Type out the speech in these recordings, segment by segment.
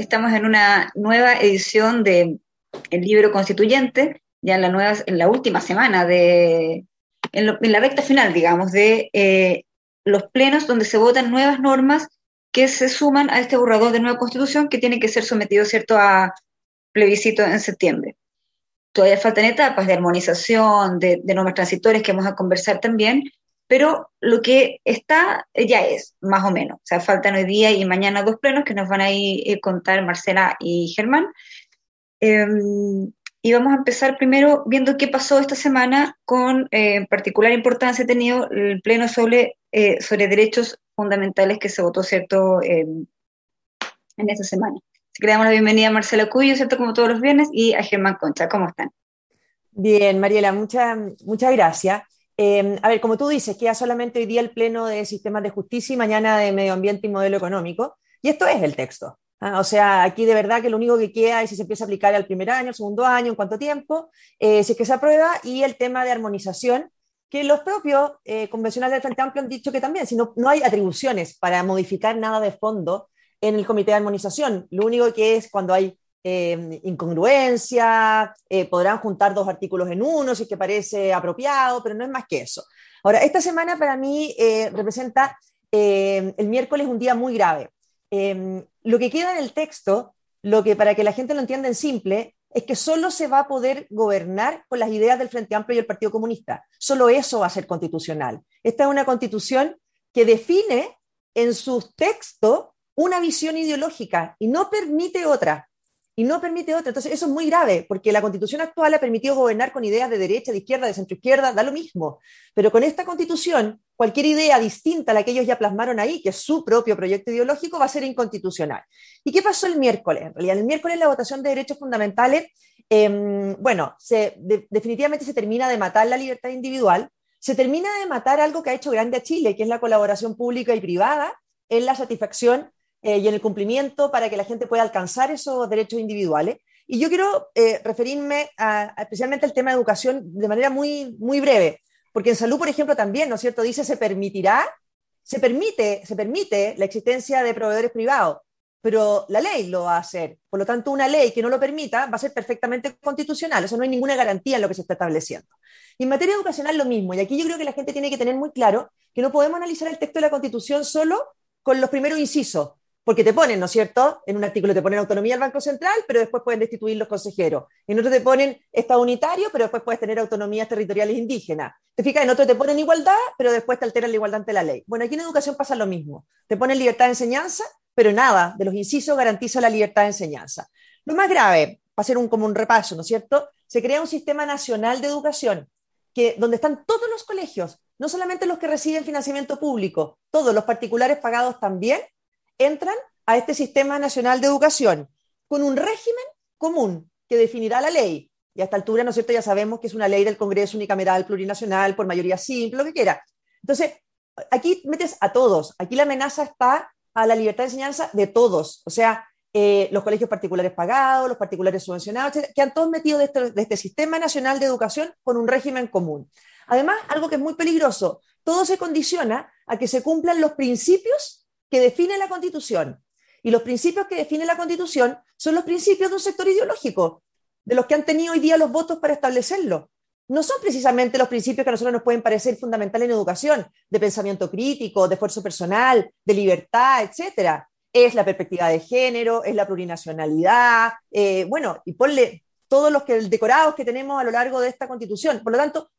Estamos en una nueva edición de El libro constituyente, ya en la, nueva, en la última semana, de, en, la recta final, digamos, de eh, los plenos donde se votan nuevas normas que se suman a este borrador de nueva constitución que tiene que ser sometido, ¿cierto?, a plebiscito en septiembre. Todavía faltan etapas de armonización, de, de normas transitorias que vamos a conversar también, pero lo que está ya es, más o menos. O sea, faltan hoy día y mañana dos plenos que nos van a ir eh, contar Marcela y Germán. Em, y vamos a empezar primero viendo qué pasó esta semana con eh, particular importancia ha tenido el pleno sobre, eh, sobre derechos fundamentales que se votó, ¿cierto?, em, en esta semana. Así que le damos la bienvenida a Marcela Cuyo, ¿cierto?, como todos los viernes, y a Germán Concha. ¿Cómo están? Bien, Mariela, muchas gracias. Em, a ver, como tú dices, queda solamente hoy día el pleno de sistemas de justicia y mañana de medio ambiente y modelo económico. Y esto es el texto. ¿ah? O sea, aquí de verdad que lo único que queda es si se empieza a aplicar al primer año, segundo año, en cuánto tiempo, eh, si es que se aprueba, y el tema de armonización, que los propios eh, convencionales del Frente Amplio han dicho que también, si no, no hay atribuciones para modificar nada de fondo en el comité de armonización. Lo único que es cuando hay eh, incongruencia, eh, podrán juntar dos artículos en uno si es que parece apropiado, pero no es más que eso. Ahora, esta semana para mí eh, representa el miércoles un día muy grave. lo que queda en el texto, lo que para que la gente lo entienda en simple, es que solo se va a poder gobernar con las ideas del Frente Amplio y el Partido Comunista. Solo eso va a ser constitucional. Esta es una constitución que define en sus textos una visión ideológica y no permite otra y no permite otra. Entonces, eso es muy grave, porque la constitución actual ha permitido gobernar con ideas de derecha, de izquierda, de centroizquierda, da lo mismo. Pero con esta constitución, cualquier idea distinta a la que ellos ya plasmaron ahí, que es su propio proyecto ideológico, va a ser inconstitucional. ¿Y qué pasó el miércoles? En realidad, el miércoles la votación de derechos fundamentales, em, bueno, se, definitivamente se termina de matar la libertad individual, se termina de matar algo que ha hecho grande a Chile, que es la colaboración pública y privada en la satisfacción eh, y en el cumplimiento para que la gente pueda alcanzar esos derechos individuales. Y yo quiero eh, referirme a, especialmente al tema de educación de manera muy, muy breve, porque en salud, por ejemplo, también, ¿no es cierto? Dice, se permitirá, se permite, se permite la existencia de proveedores privados, pero la ley lo va a hacer. Por lo tanto, una ley que no lo permita va a ser perfectamente constitucional. Eso no hay ninguna garantía en lo que se está estableciendo. Y en materia educacional lo mismo. Y aquí yo creo que la gente tiene que tener muy claro que no podemos analizar el texto de la Constitución solo con los primeros incisos porque te ponen, ¿no es cierto? En un artículo te ponen autonomía al Banco Central, pero después pueden destituir los consejeros. En otro te ponen Estado unitario, pero después puedes tener autonomías territoriales indígenas. Te fijas, en otro te ponen igualdad, pero después te alteran la igualdad ante la ley. Bueno, aquí en educación pasa lo mismo. Te ponen libertad de enseñanza, pero nada de los incisos garantiza la libertad de enseñanza. Lo más grave, para hacer un, como un repaso, ¿no es cierto? Se crea un sistema nacional de educación que, donde están todos los colegios, no solamente los que reciben financiamiento público, todos los particulares pagados también, entran a este Sistema Nacional de Educación con un régimen común que definirá la ley. Y a esta altura, ¿no es cierto?, ya sabemos que es una ley del Congreso unicameral plurinacional por mayoría simple, lo que quiera. Entonces, aquí metes a todos. Aquí la amenaza está a la libertad de enseñanza de todos. O sea, eh, los colegios particulares pagados, los particulares subvencionados, que han todos metido de este, de este Sistema Nacional de Educación con un régimen común. Además, algo que es muy peligroso, todo se condiciona a que se cumplan los principios que define la Constitución. Y los principios que define la Constitución son los principios de un sector ideológico, de los que han tenido hoy día los votos para establecerlo. No son precisamente los principios que a nosotros nos pueden parecer fundamentales en educación, de pensamiento crítico, de esfuerzo personal, de libertad, etcétera. Es la perspectiva de género, es la plurinacionalidad, eh, bueno, y ponle todos los que, decorados que tenemos a lo largo de esta constitución. Por lo tanto,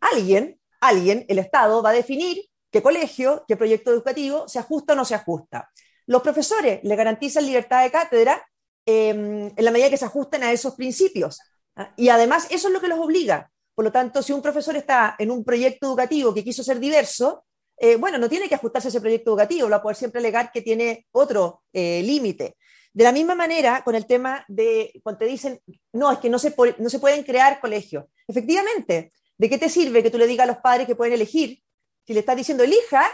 alguien, alguien, el Estado, va a definir qué colegio, qué proyecto educativo se ajusta o no se ajusta. Los profesores le garantizan libertad de cátedra em, en la medida que se ajusten a esos principios. ¿ah? Y además eso es lo que los obliga. Por lo tanto, si un profesor está en un proyecto educativo que quiso ser diverso, eh, bueno, no tiene que ajustarse a ese proyecto educativo, va a poder siempre alegar que tiene otro eh, límite. De la misma manera, con el tema de cuando te dicen, no, es que no se, no se pueden crear colegios. Efectivamente, ¿de qué te sirve que tú le digas a los padres que pueden elegir si le estás diciendo elija,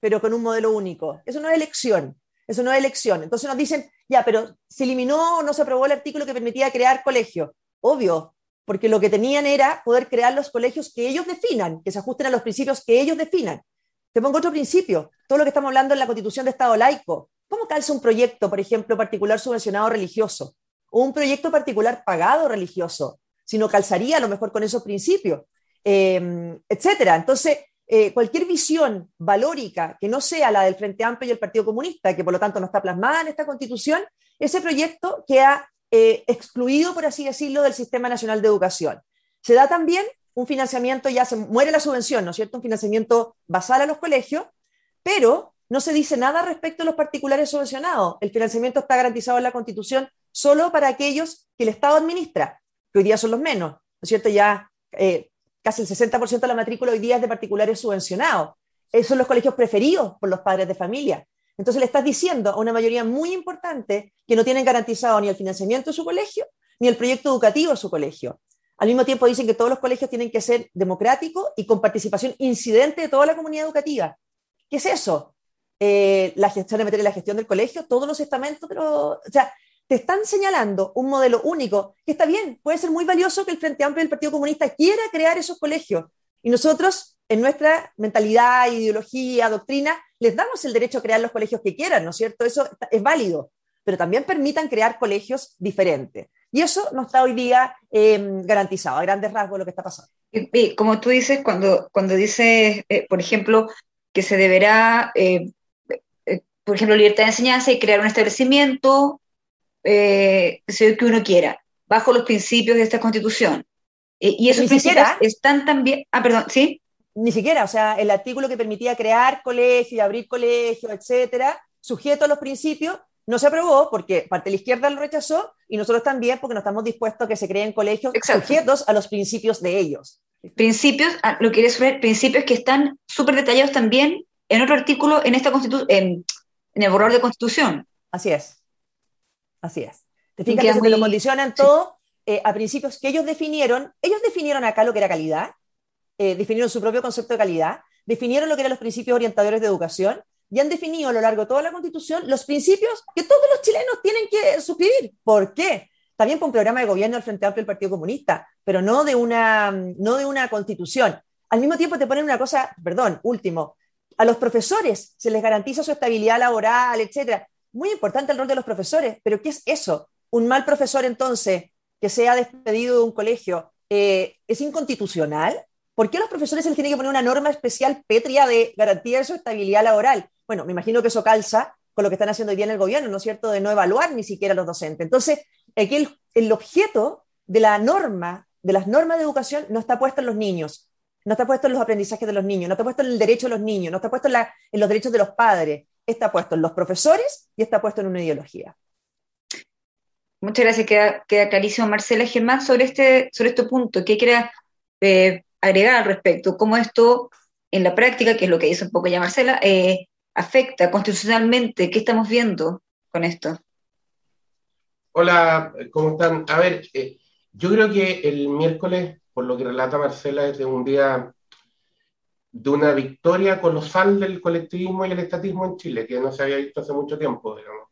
pero con un modelo único. Eso no es elección, eso no es elección. Entonces nos dicen, ya, pero se eliminó o no se aprobó el artículo que permitía crear colegios. Obvio, porque lo que tenían era poder crear los colegios que ellos definan, que se ajusten a los principios que ellos definan. Te pongo otro principio, todo lo que estamos hablando en la constitución de Estado laico. ¿cómo calza un proyecto, por ejemplo, particular subvencionado religioso? O un proyecto particular pagado religioso, si no calzaría a lo mejor con esos principios, eh, etcétera. Entonces, eh, cualquier visión valórica que no sea la del Frente Amplio y el Partido Comunista, que por lo tanto no está plasmada en esta constitución, ese proyecto queda eh, excluido, por así decirlo, del Sistema Nacional de Educación. Se da también un financiamiento, ya se muere la subvención, ¿no es cierto? Un financiamiento basal a los colegios, pero no se dice nada respecto a los particulares subvencionados. El financiamiento está garantizado en la Constitución solo para aquellos que el Estado administra, que hoy día son los menos, ¿no es cierto? Ya eh, casi el 60% de la matrícula hoy día es de particulares subvencionados. Esos son los colegios preferidos por los padres de familia. Entonces le estás diciendo a una mayoría muy importante que no tienen garantizado ni el financiamiento de su colegio, ni el proyecto educativo de su colegio. Al mismo tiempo dicen que todos los colegios tienen que ser democráticos y con participación incidente de toda la comunidad educativa. ¿Qué es eso? Eh, la gestión de meter en la gestión del colegio, todos los estamentos, pero, o sea, te están señalando un modelo único, que está bien, puede ser muy valioso que el Frente Amplio del Partido Comunista quiera crear esos colegios. Y nosotros, en nuestra mentalidad, ideología, doctrina, les damos el derecho a crear los colegios que quieran, ¿no es cierto? Eso es válido, pero también permitan crear colegios diferentes. Y eso no está hoy día em, garantizado, a grandes rasgos lo que está pasando. Y, como tú dices, cuando, cuando dices, eh, por ejemplo, que se deberá, eh, eh, por ejemplo, libertad de enseñanza y crear un establecimiento eh, que uno quiera, bajo los principios de esta constitución. Eh, y esos principios siquiera, están también. Ah, perdón, ¿sí? Ni siquiera, o sea, el artículo que permitía crear colegios, abrir colegios, etcétera, sujeto a los principios, no se aprobó porque parte de la izquierda lo rechazó y nosotros también porque no estamos dispuestos a que se creen colegios sujetos a los principios de ellos. Principios, ah, lo que ver, principios que están súper detallados también en otro artículo en esta constitución, en, en el borrador de constitución. Así es. Así es. Te fijas que lo condicionan todo eh, a principios que ellos definieron. Ellos definieron acá lo que era calidad, eh, definieron su propio concepto de calidad, definieron lo que eran los principios orientadores de educación y han definido a lo largo de toda la Constitución los principios que todos los chilenos tienen que suscribir. ¿Por qué? También con un programa de gobierno del Frente Amplio del Partido Comunista, pero no de una, no de una constitución. Al mismo tiempo te ponen una cosa, perdón, último, a los profesores se les garantiza su estabilidad laboral, etcétera muy importante el rol de los profesores, pero ¿qué es eso? Un mal profesor entonces que sea despedido de un colegio eh, es inconstitucional. ¿Por qué a los profesores se les tiene que poner una norma especial pétrea de garantía de su estabilidad laboral? Bueno, me imagino que eso calza con lo que están haciendo hoy día en el gobierno, ¿no es cierto?, de no evaluar ni siquiera a los docentes. Entonces, aquí el, el objeto de la norma, de las normas de educación, no está puesto en los niños, no está puesto en los aprendizajes de los niños, no está puesto en el derecho de los niños, no está puesto en, la, en los derechos de los padres, está puesto en los profesores y está puesto en una ideología. Muchas gracias, queda, queda clarísimo. Marcela Germán, sobre este, sobre este punto, ¿qué quiera eh, agregar al respecto? ¿Cómo esto en la práctica, que es lo que dice un poco ya Marcela, eh, afecta constitucionalmente? ¿Qué estamos viendo con esto? Hola, ¿cómo están? A ver, eh, yo creo que el miércoles, por lo que relata Marcela, es de un día de una victoria colosal del colectivismo y el estatismo en Chile, que no se había visto hace mucho tiempo, digamos.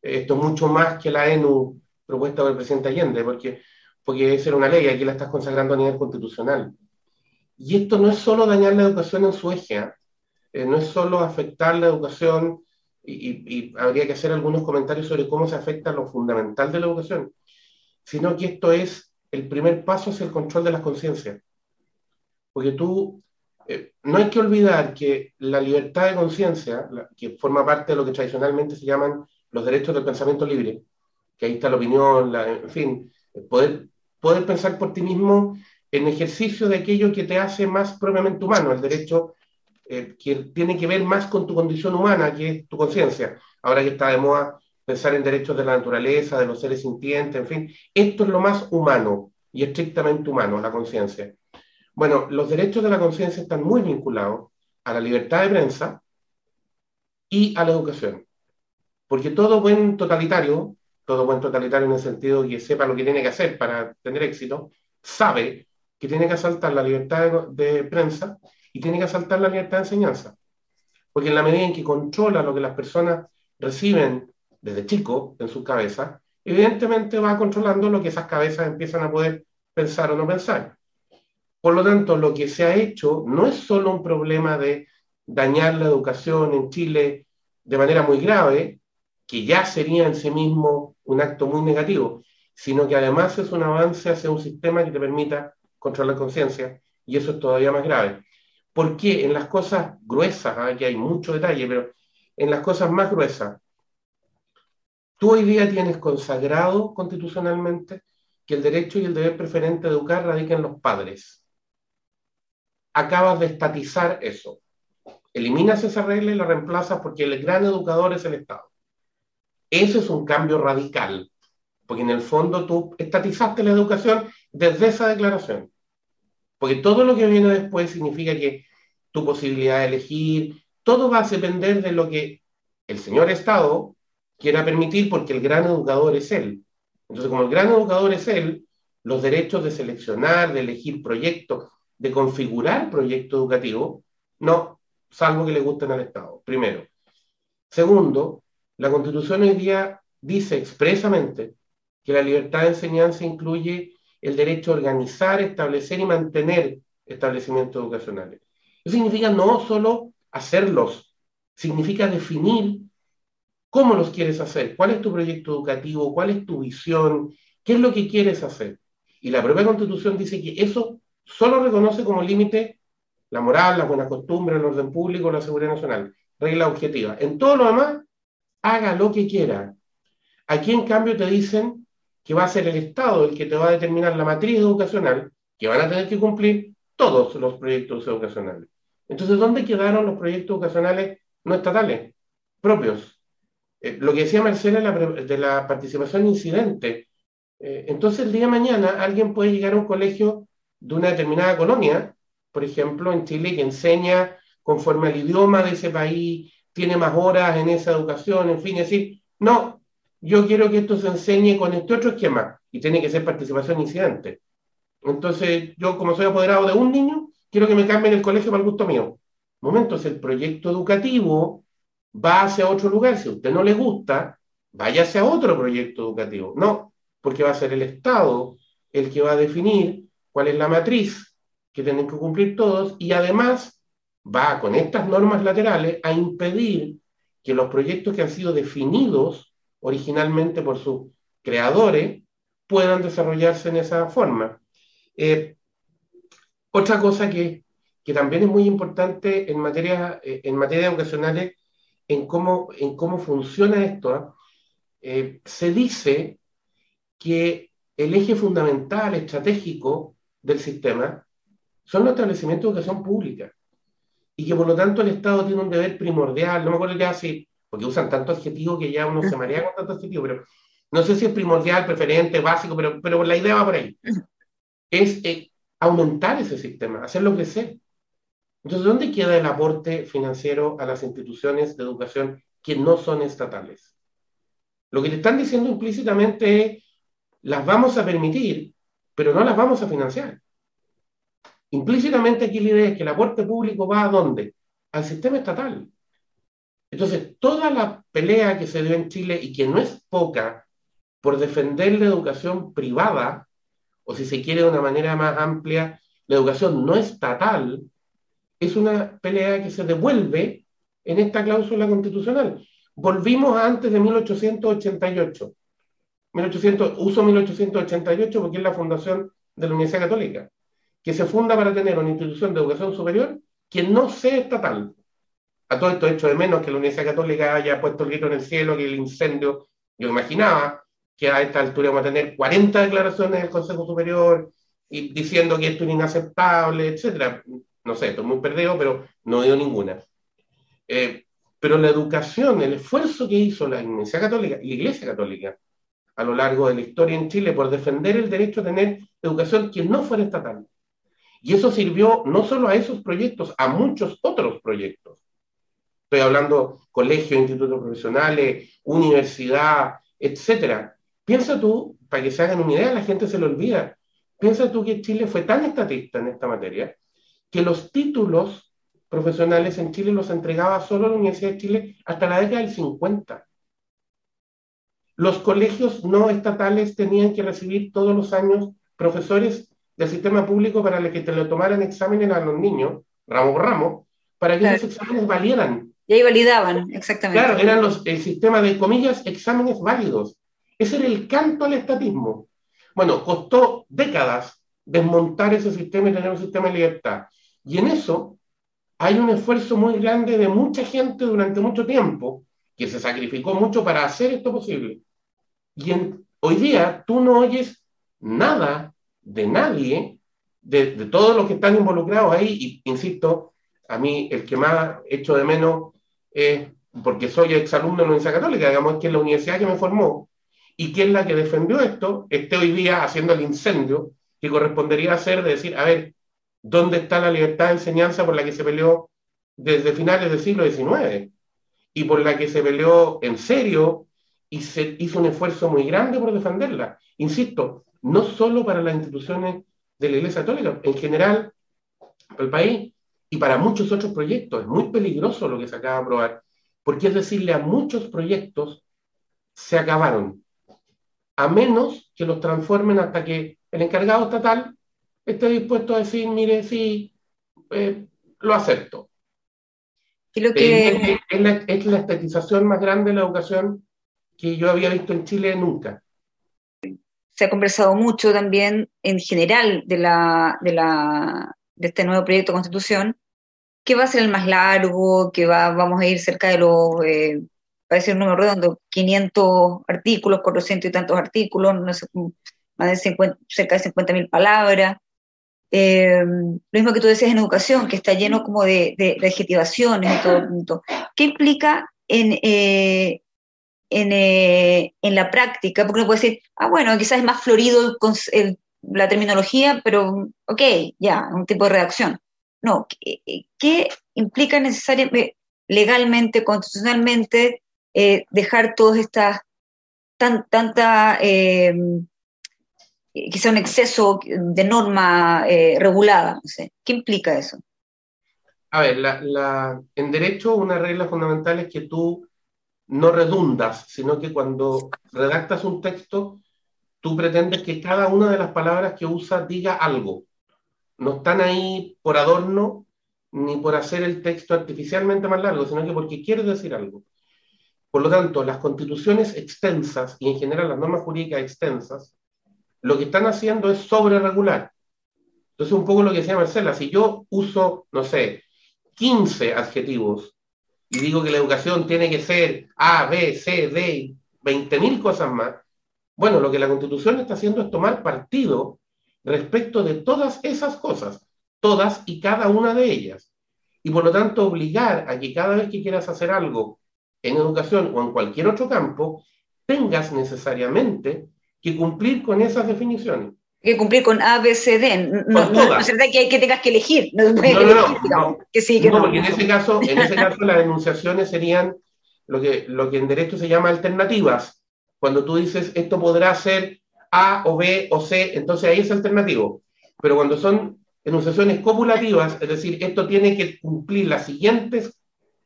Esto es mucho más que la ENU propuesta por el presidente Allende, porque, porque esa era una ley, aquí la estás consagrando a nivel constitucional. Y esto no es solo dañar la educación en su eje, ¿ah? eh, no es solo afectar la educación, y, y, habría que hacer algunos comentarios sobre cómo se afecta lo fundamental de la educación, sino que esto es el primer paso hacia el control de las conciencias. Porque tú eh, no hay que olvidar que la libertad de conciencia, que forma parte de lo que tradicionalmente se llaman los derechos del pensamiento libre, que ahí está la opinión, en fin, poder, poder pensar por ti mismo en ejercicio de aquello que te hace más propiamente humano, el derecho eh, que tiene que ver más con tu condición humana, que es tu conciencia. Ahora que está de moda pensar en derechos de la naturaleza, de los seres sintientes, en fin, esto es lo más humano y estrictamente humano, la conciencia. Bueno, los derechos de la conciencia están muy vinculados a la libertad de prensa y a la educación. Porque todo buen totalitario, todo buen totalitario en el sentido que sepa lo que tiene que hacer para tener éxito, sabe que tiene que asaltar la libertad de, prensa y tiene que asaltar la libertad de enseñanza. Porque en la medida en que controla lo que las personas reciben desde chico en su cabeza, evidentemente va controlando lo que esas cabezas empiezan a poder pensar o no pensar. Por lo tanto, lo que se ha hecho no es solo un problema de dañar la educación en Chile de manera muy grave, que ya sería en sí mismo un acto muy negativo, sino que además es un avance hacia un sistema que te permita controlar conciencia, y eso es todavía más grave. Porque en las cosas gruesas, aquí hay mucho detalle, pero en las cosas más gruesas, tú hoy día tienes consagrado constitucionalmente que el derecho y el deber preferente de educar radican en los padres. Acabas de estatizar eso. Eliminas esa regla y la reemplazas porque el gran educador es el Estado. Eso es un cambio radical, porque en el fondo tú estatizaste la educación desde esa declaración. Porque todo lo que viene después significa que tu posibilidad de elegir, todo va a depender de lo que el señor Estado quiera permitir, porque el gran educador es él. Entonces, como el gran educador es él, los derechos de seleccionar, de elegir proyectos, de configurar proyecto educativo, no, salvo que le gusten al Estado, primero. Segundo, la Constitución hoy día dice expresamente que la libertad de enseñanza incluye el derecho a organizar, establecer y mantener establecimientos educacionales. Eso significa no solo hacerlos, significa definir cómo los quieres hacer, cuál es tu proyecto educativo, cuál es tu visión, qué es lo que quieres hacer. Y la propia Constitución dice que eso solo reconoce como límite la moral, las buenas costumbres, el orden público, la seguridad nacional, regla objetiva. En todo lo demás, haga lo que quiera. Aquí, en cambio, te dicen que va a ser el Estado el que te va a determinar la matriz educacional, que van a tener que cumplir todos los proyectos educacionales. Entonces, ¿dónde quedaron los proyectos educacionales no estatales, propios? Eh, lo que decía Marcela de la participación incidente. Eh, entonces, el día de mañana alguien puede llegar a un colegio de una determinada colonia, por ejemplo, en Chile, que enseña conforme al idioma de ese país, tiene más horas en esa educación, en fin, decir, no, yo quiero que esto se enseñe con este otro esquema y tiene que ser participación incidente. Entonces, yo como soy apoderado de un niño, quiero que me cambien el colegio para el gusto mío. Momentos, el proyecto educativo va hacia otro lugar. Si a usted no le gusta, vaya hacia otro proyecto educativo. No, porque va a ser el Estado el que va a definir cuál es la matriz que tienen que cumplir todos y además va con estas normas laterales a impedir que los proyectos que han sido definidos originalmente por sus creadores puedan desarrollarse en esa forma. Eh, otra cosa que, también es muy importante en materia, eh, en materia educacionales, en cómo, en cómo funciona esto, eh, se dice que el eje fundamental, estratégico del sistema, son los establecimientos de educación pública y que por lo tanto el Estado tiene un deber primordial, no me acuerdo ya si, porque usan tanto adjetivo que ya uno se marea con tanto adjetivo, pero no sé si es primordial, preferente, básico, pero, pero la idea va por ahí. Es eh, aumentar ese sistema, hacerlo crecer. Entonces, ¿dónde queda el aporte financiero a las instituciones de educación que no son estatales? Lo que te están diciendo implícitamente es, las vamos a permitir, pero no las vamos a financiar. Implícitamente aquí la idea es que el aporte público va a dónde? Al sistema estatal. Entonces, toda la pelea que se dio en Chile y que no es poca por defender la educación privada, o si se quiere de una manera más amplia, la educación no estatal, es una pelea que se devuelve en esta cláusula constitucional. Volvimos antes de 1888. 1800, uso 1888 porque es la fundación de la Universidad Católica que se funda para tener una institución de educación superior que no sea estatal. A todo esto hecho de menos que la Universidad Católica haya puesto el grito en el cielo, que el incendio, yo imaginaba que a esta altura vamos a tener 40 declaraciones del Consejo Superior y diciendo que esto es inaceptable, etcétera. No sé, estoy muy perdido, pero no dio ninguna. Eh, pero la educación, el esfuerzo que hizo la Universidad Católica y la Iglesia Católica a lo largo de la historia en Chile por defender el derecho a tener educación que no fuera estatal, y eso sirvió no solo a esos proyectos, a muchos otros proyectos. Estoy hablando colegios, institutos profesionales, universidad, etcétera. Piensa tú, para que se hagan una idea, la gente se lo olvida. Piensa tú que Chile fue tan estatista en esta materia que los títulos profesionales en Chile los entregaba solo la Universidad de Chile hasta la década del 50. Los colegios no estatales tenían que recibir todos los años profesores del sistema público para que te lo tomaran exámenes a los niños, ramo por ramo, para que esos exámenes valieran Y ahí validaban, exactamente. Claro, eran los, el sistema de comillas, exámenes válidos. Ese era el canto al estatismo. Bueno, costó décadas desmontar ese sistema y tener un sistema de libertad. Y en eso hay un esfuerzo muy grande de mucha gente durante mucho tiempo que se sacrificó mucho para hacer esto posible. Y hoy día tú no oyes nada de nadie, de, de todos los que están involucrados ahí, y insisto, a mí el que más echo de menos es, porque soy exalumno de la Universidad Católica, digamos, que es la universidad que me formó, y que es la que defendió esto, esté hoy día haciendo el incendio que correspondería hacer de decir, a ver, ¿dónde está la libertad de enseñanza por la que se peleó desde finales del siglo XIX? Y por la que se peleó en serio y se hizo un esfuerzo muy grande por defenderla. Insisto, no solo para las instituciones de la Iglesia Católica, en general, para el país y para muchos otros proyectos. Es muy peligroso lo que se acaba de aprobar, porque es decirle a muchos proyectos se acabaron, a menos que los transformen hasta que el encargado estatal esté dispuesto a decir, mire, sí, eh, lo acepto. Y lo que... Eh, es, la, es la estetización más grande de la educación que yo había visto en Chile nunca se ha conversado mucho también en general de, la, de, la, de este nuevo proyecto de constitución, que va a ser el más largo, que va, vamos a ir cerca de los, eh, parece un número redondo, 500 artículos, 400 y tantos artículos, no sé, más de 50, cerca de 50.000 palabras. Eh, lo mismo que tú decías en educación, que está lleno como de, de, adjetivaciones y todo. ¿Qué implica en, eh, eh, en, la práctica, porque uno puede decir, ah, bueno, quizás es más florido la terminología, pero ok, ya, un tipo de redacción. No, ¿qué, implica necesariamente, legalmente, constitucionalmente, eh, dejar todas estas, tan, tanta, eh, quizá un exceso de norma regulada? ¿Qué implica eso? A ver, en derecho una regla fundamental es que tú no redundas, sino que cuando redactas un texto, tú pretendes que cada una de las palabras que usas diga algo. No están ahí por adorno ni por hacer el texto artificialmente más largo, sino que porque quieres decir algo. Por lo tanto, las constituciones extensas y en general las normas jurídicas extensas, lo que están haciendo es sobre regular. Entonces, un poco lo que decía Marcela, si yo uso, no sé, 15 adjetivos y digo que la educación tiene que ser A, B, C, D, 20.000 cosas más, bueno, lo que la Constitución está haciendo es tomar partido respecto de todas esas cosas, todas y cada una de ellas. Y por lo tanto obligar a que cada vez que quieras hacer algo en educación o en cualquier otro campo, tengas necesariamente que cumplir con esas definiciones que cumplir con A, B, C, D. No, no, es verdad que, que tengas que elegir. No, no, no, que sí, que no. porque en ese caso, en ese caso las enunciaciones serían lo que, lo que en derecho se llama alternativas. Cuando tú dices esto podrá ser A o B o C, entonces ahí es alternativo. Pero cuando son enunciaciones copulativas, es decir, esto tiene que cumplir las siguientes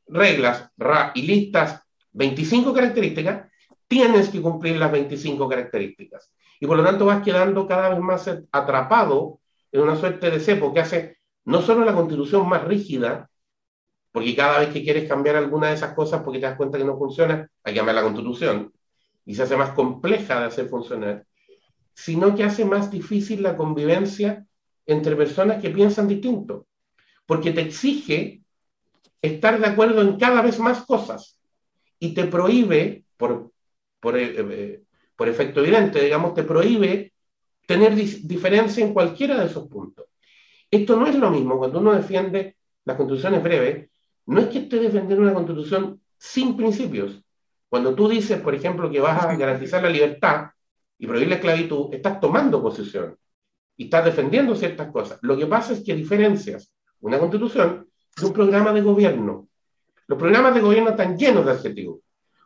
reglas RA y listas 25 características, tienes que cumplir las 25 características. Y por lo tanto vas quedando cada vez más atrapado en una suerte de cepo que hace no solo la constitución más rígida, porque cada vez que quieres cambiar alguna de esas cosas porque te das cuenta que no funciona, hay que cambiar la constitución y se hace más compleja de hacer funcionar, sino que hace más difícil la convivencia entre personas que piensan distinto, porque te exige estar de acuerdo en cada vez más cosas y te prohíbe, por, por eh, eh, por efecto evidente, digamos, te prohíbe tener diferencia en cualquiera de esos puntos. Esto no es lo mismo cuando uno defiende las constituciones breves, no es que esté defendiendo una constitución sin principios. Cuando tú dices, por ejemplo, que vas a garantizar la libertad y prohibir la esclavitud, estás tomando posición y estás defendiendo ciertas cosas. Lo que pasa es que diferencias una constitución de un programa de gobierno. Los programas de gobierno están llenos de adjetivos,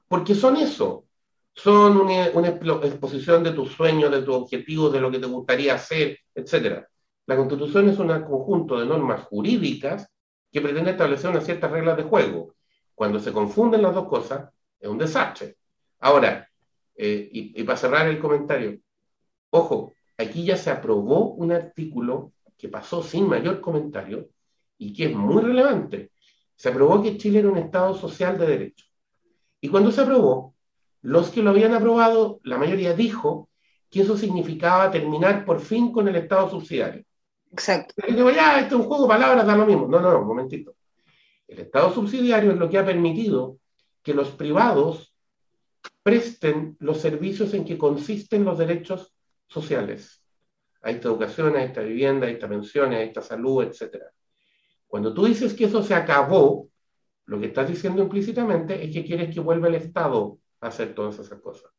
porque son eso, son una, exposición de tus sueños, de tus objetivos, de lo que te gustaría hacer, etc. La Constitución es un conjunto de normas jurídicas que pretende establecer unas ciertas reglas de juego. Cuando se confunden las dos cosas, es un desastre. Ahora, eh, y, y para cerrar el comentario, ojo, aquí ya se aprobó un artículo que pasó sin mayor comentario y que es muy relevante, se aprobó que Chile era un Estado social de derecho. Y cuando se aprobó, los que lo habían aprobado, la mayoría dijo que eso significaba terminar por fin con el Estado subsidiario. Exacto. Y digo, ya, este es un juego de palabras, da lo mismo. No, no, no, un momentito. El Estado subsidiario es lo que ha permitido que los privados presten los servicios en que consisten los derechos sociales. A esta educación, a esta vivienda, a esta pensión, a esta salud, etc. Cuando tú dices que eso se acabó, lo que estás diciendo implícitamente es que quieres que vuelva el Estado hacer todas esas cosas.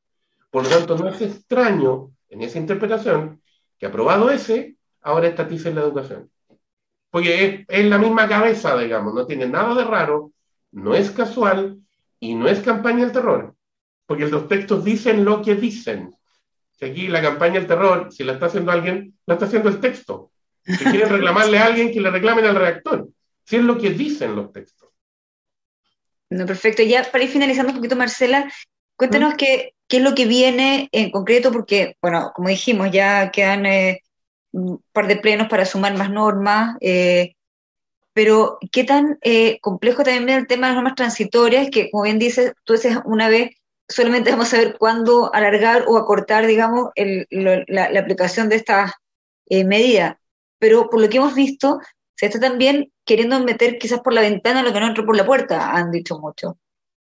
Por lo tanto, no es extraño en esa interpretación que aprobado ese, ahora estaticen la educación. Porque es, la misma cabeza, digamos, no tiene nada de raro, no es casual y no es campaña del terror, porque los textos dicen lo que dicen. Si aquí la campaña del terror, si la está haciendo alguien, la está haciendo el texto. Si quieren reclamarle a alguien, que le reclamen al redactor. Si es lo que dicen los textos. No, perfecto. Ya para ir finalizando un poquito, Marcela, cuéntanos qué, qué, es lo que viene en concreto, porque, bueno, como dijimos, ya quedan eh, un par de plenos para sumar más normas, eh, pero qué tan eh, complejo también el tema de las normas transitorias, que como bien dices, tú dices una vez, solamente vamos a ver cuándo alargar o acortar, digamos, la, aplicación de estas medidas. Pero por lo que hemos visto, se está también queriendo meter quizás por la ventana lo que no entró por la puerta, han dicho mucho.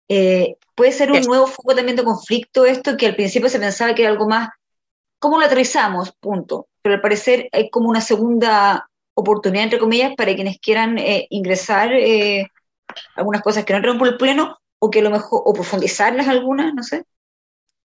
Eh, puede ser un nuevo foco también de conflicto esto, que al principio se pensaba que era algo más, ¿cómo lo aterrizamos? Punto. Pero al parecer hay como una segunda oportunidad, entre comillas, para quienes quieran eh, ingresar eh, algunas cosas que no entran por el pleno, o que a lo mejor, o profundizarlas algunas, no sé.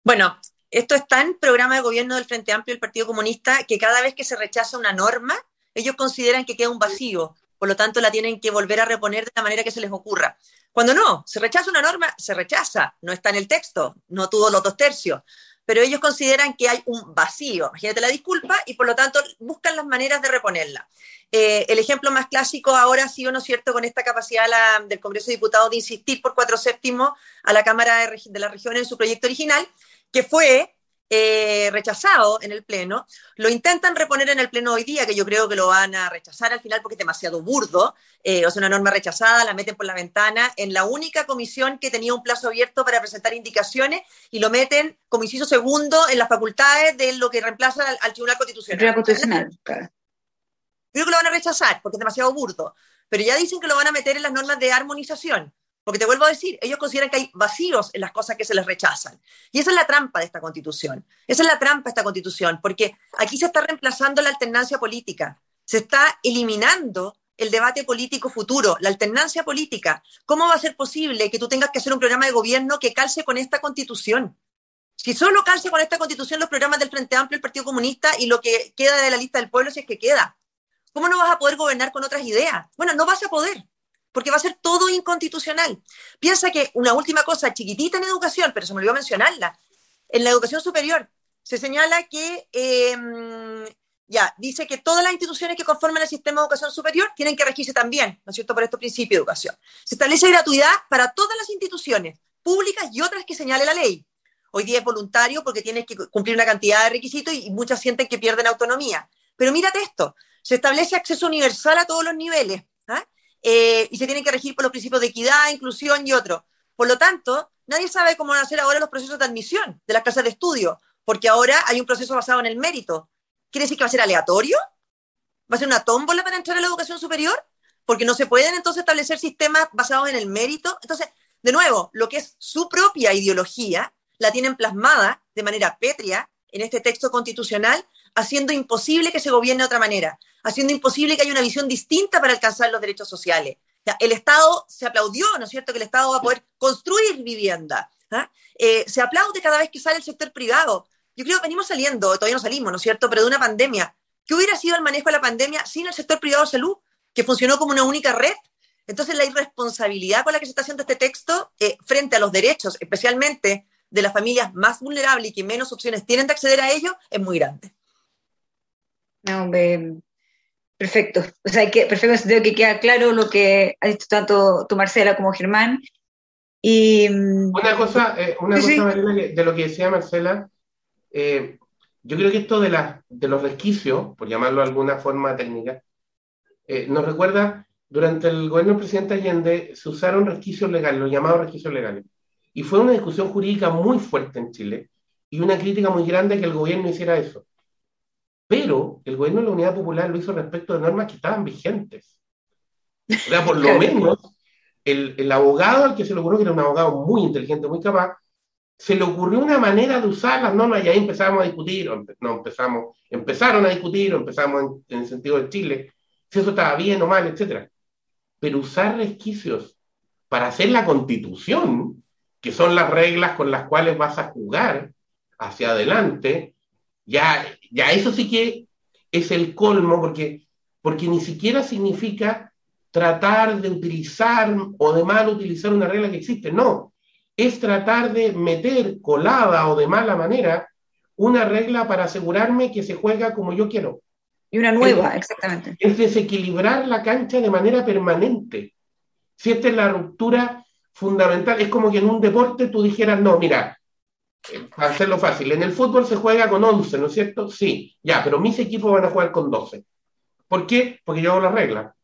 Bueno, esto está en programa de gobierno del Frente Amplio del Partido Comunista, que cada vez que se rechaza una norma, ellos consideran que queda un vacío, por lo tanto la tienen que volver a reponer de la manera que se les ocurra. Cuando no, se rechaza una norma, se rechaza, no está en el texto, no tuvo los dos tercios, pero ellos consideran que hay un vacío, imagínate la disculpa, y por lo tanto buscan las maneras de reponerla. Eh, el ejemplo más clásico ahora ha sido, ¿no es cierto?, con esta capacidad del Congreso de Diputados de insistir por cuatro séptimos a la Cámara de, de la Región en su proyecto original, que fue eh, rechazado en el Pleno, lo intentan reponer en el Pleno hoy día, que yo creo que lo van a rechazar al final porque es demasiado burdo, eh, o sea, una norma rechazada, la meten por la ventana en la única comisión que tenía un plazo abierto para presentar indicaciones y lo meten como inciso segundo en las facultades de lo que reemplaza al, Tribunal Constitucional. Tribunal Constitucional, claro. Creo que lo van a rechazar porque es demasiado burdo, pero ya dicen que lo van a meter en las normas de armonización. Porque te vuelvo a decir, ellos consideran que hay vacíos en las cosas que se les rechazan. Y esa es la trampa de esta constitución. Esa es la trampa de esta constitución, porque aquí se está reemplazando la alternancia política. Se está eliminando el debate político futuro, la alternancia política. ¿Cómo va a ser posible que tú tengas que hacer un programa de gobierno que calce con esta constitución? Si solo calce con esta constitución los programas del Frente Amplio, el Partido Comunista y lo que queda de la lista del pueblo, si es que queda, ¿cómo no vas a poder gobernar con otras ideas? Bueno, no vas a poder porque va a ser todo inconstitucional. Piensa que una última cosa chiquitita en educación, pero se me olvidó mencionarla, en la educación superior se señala que, em, ya, dice que todas las instituciones que conforman el sistema de educación superior tienen que regirse también, ¿no es cierto?, por estos principios de educación. Se establece gratuidad para todas las instituciones, públicas y otras que señale la ley. Hoy día es voluntario porque tienes que cumplir una cantidad de requisitos y muchas sienten que pierden autonomía. Pero mírate esto, se establece acceso universal a todos los niveles, eh, y se tienen que regir por los principios de equidad, inclusión y otros. Por lo tanto, nadie sabe cómo van a ser ahora los procesos de admisión de las clases de estudio, porque ahora hay un proceso basado en el mérito. ¿Quiere decir que va a ser aleatorio? ¿Va a ser una tómbola para entrar a la educación superior? Porque no se pueden entonces establecer sistemas basados en el mérito. Entonces, de nuevo, lo que es su propia ideología la tienen plasmada de manera pétrea en este texto constitucional, haciendo imposible que se gobierne de otra manera haciendo imposible que haya una visión distinta para alcanzar los derechos sociales. el Estado se aplaudió, ¿no es cierto?, que el Estado va a poder construir vivienda. ¿ah? Eh, se aplaude cada vez que sale el sector privado. Yo creo que venimos saliendo, todavía no salimos, ¿no es cierto?, pero de una pandemia. ¿Qué hubiera sido el manejo de la pandemia sin el sector privado de salud, que funcionó como una única red? Entonces, la irresponsabilidad con la que se está haciendo este texto eh, frente a los derechos, especialmente de las familias más vulnerables y que menos opciones tienen de acceder a ellos, es muy grande. No, Perfecto. O sea, que, perfecto sentido que queda claro lo que ha dicho tanto tu Marcela como Germán. Y, mm, una cosa, eh, una cosa de lo que decía Marcela, eh, yo creo que esto de, la, de los resquicios, por llamarlo de alguna forma técnica, eh, nos recuerda durante el gobierno del presidente Allende se usaron resquicios legales, los llamados resquicios legales. Y fue una discusión jurídica muy fuerte en Chile y una crítica muy grande que el gobierno hiciera eso. Pero el gobierno de la Unidad Popular lo hizo respecto de normas que estaban vigentes. O sea, por lo menos el, el abogado al que se le ocurrió, que era un abogado muy inteligente, muy capaz, se le ocurrió una manera de usar las normas y ahí empezamos a discutir, no empezamos, empezaron a discutir, o empezamos en, el sentido de Chile, si eso estaba bien o mal, etc. Pero usar resquicios para hacer la constitución, que son las reglas con las cuales vas a jugar hacia adelante, ya, ya eso sí que es el colmo, porque, porque ni siquiera significa tratar de utilizar o de mal utilizar una regla que existe, no, es tratar de meter colada o de mala manera una regla para asegurarme que se juega como yo quiero. Y una nueva, exactamente. Es desequilibrar la cancha de manera permanente. Si esta es la ruptura fundamental, es como que en un deporte tú dijeras, no, mira, para hacerlo fácil, en el fútbol se juega con 11, ¿no es cierto? Sí, ya, pero mis equipos van a jugar con 12. ¿Por qué? Porque yo hago la regla.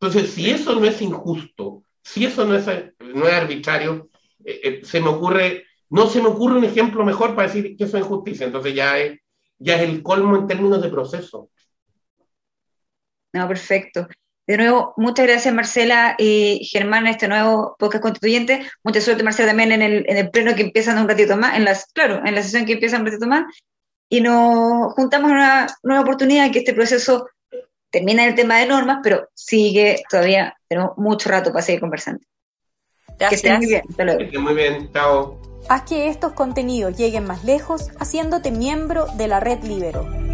Entonces, si eso no es injusto, si eso no es, no es arbitrario, eh, eh, se me ocurre, no se me ocurre un ejemplo mejor para decir que eso es injusticia, entonces ya es, ya es el colmo en términos de proceso. No, perfecto. De nuevo, muchas gracias Marcela y Germán en este nuevo podcast constituyente. Mucha suerte Marcela también en el, en el pleno que empieza en un ratito más, en las, claro, en la sesión que empieza un ratito más. Y nos juntamos en una nueva oportunidad que este proceso termina en el tema de normas, pero sigue todavía, tenemos mucho rato para seguir conversando. Que estén muy bien. Hasta luego. Que estén muy bien. Chao. Haz que estos contenidos lleguen más lejos haciéndote miembro de la red Libero.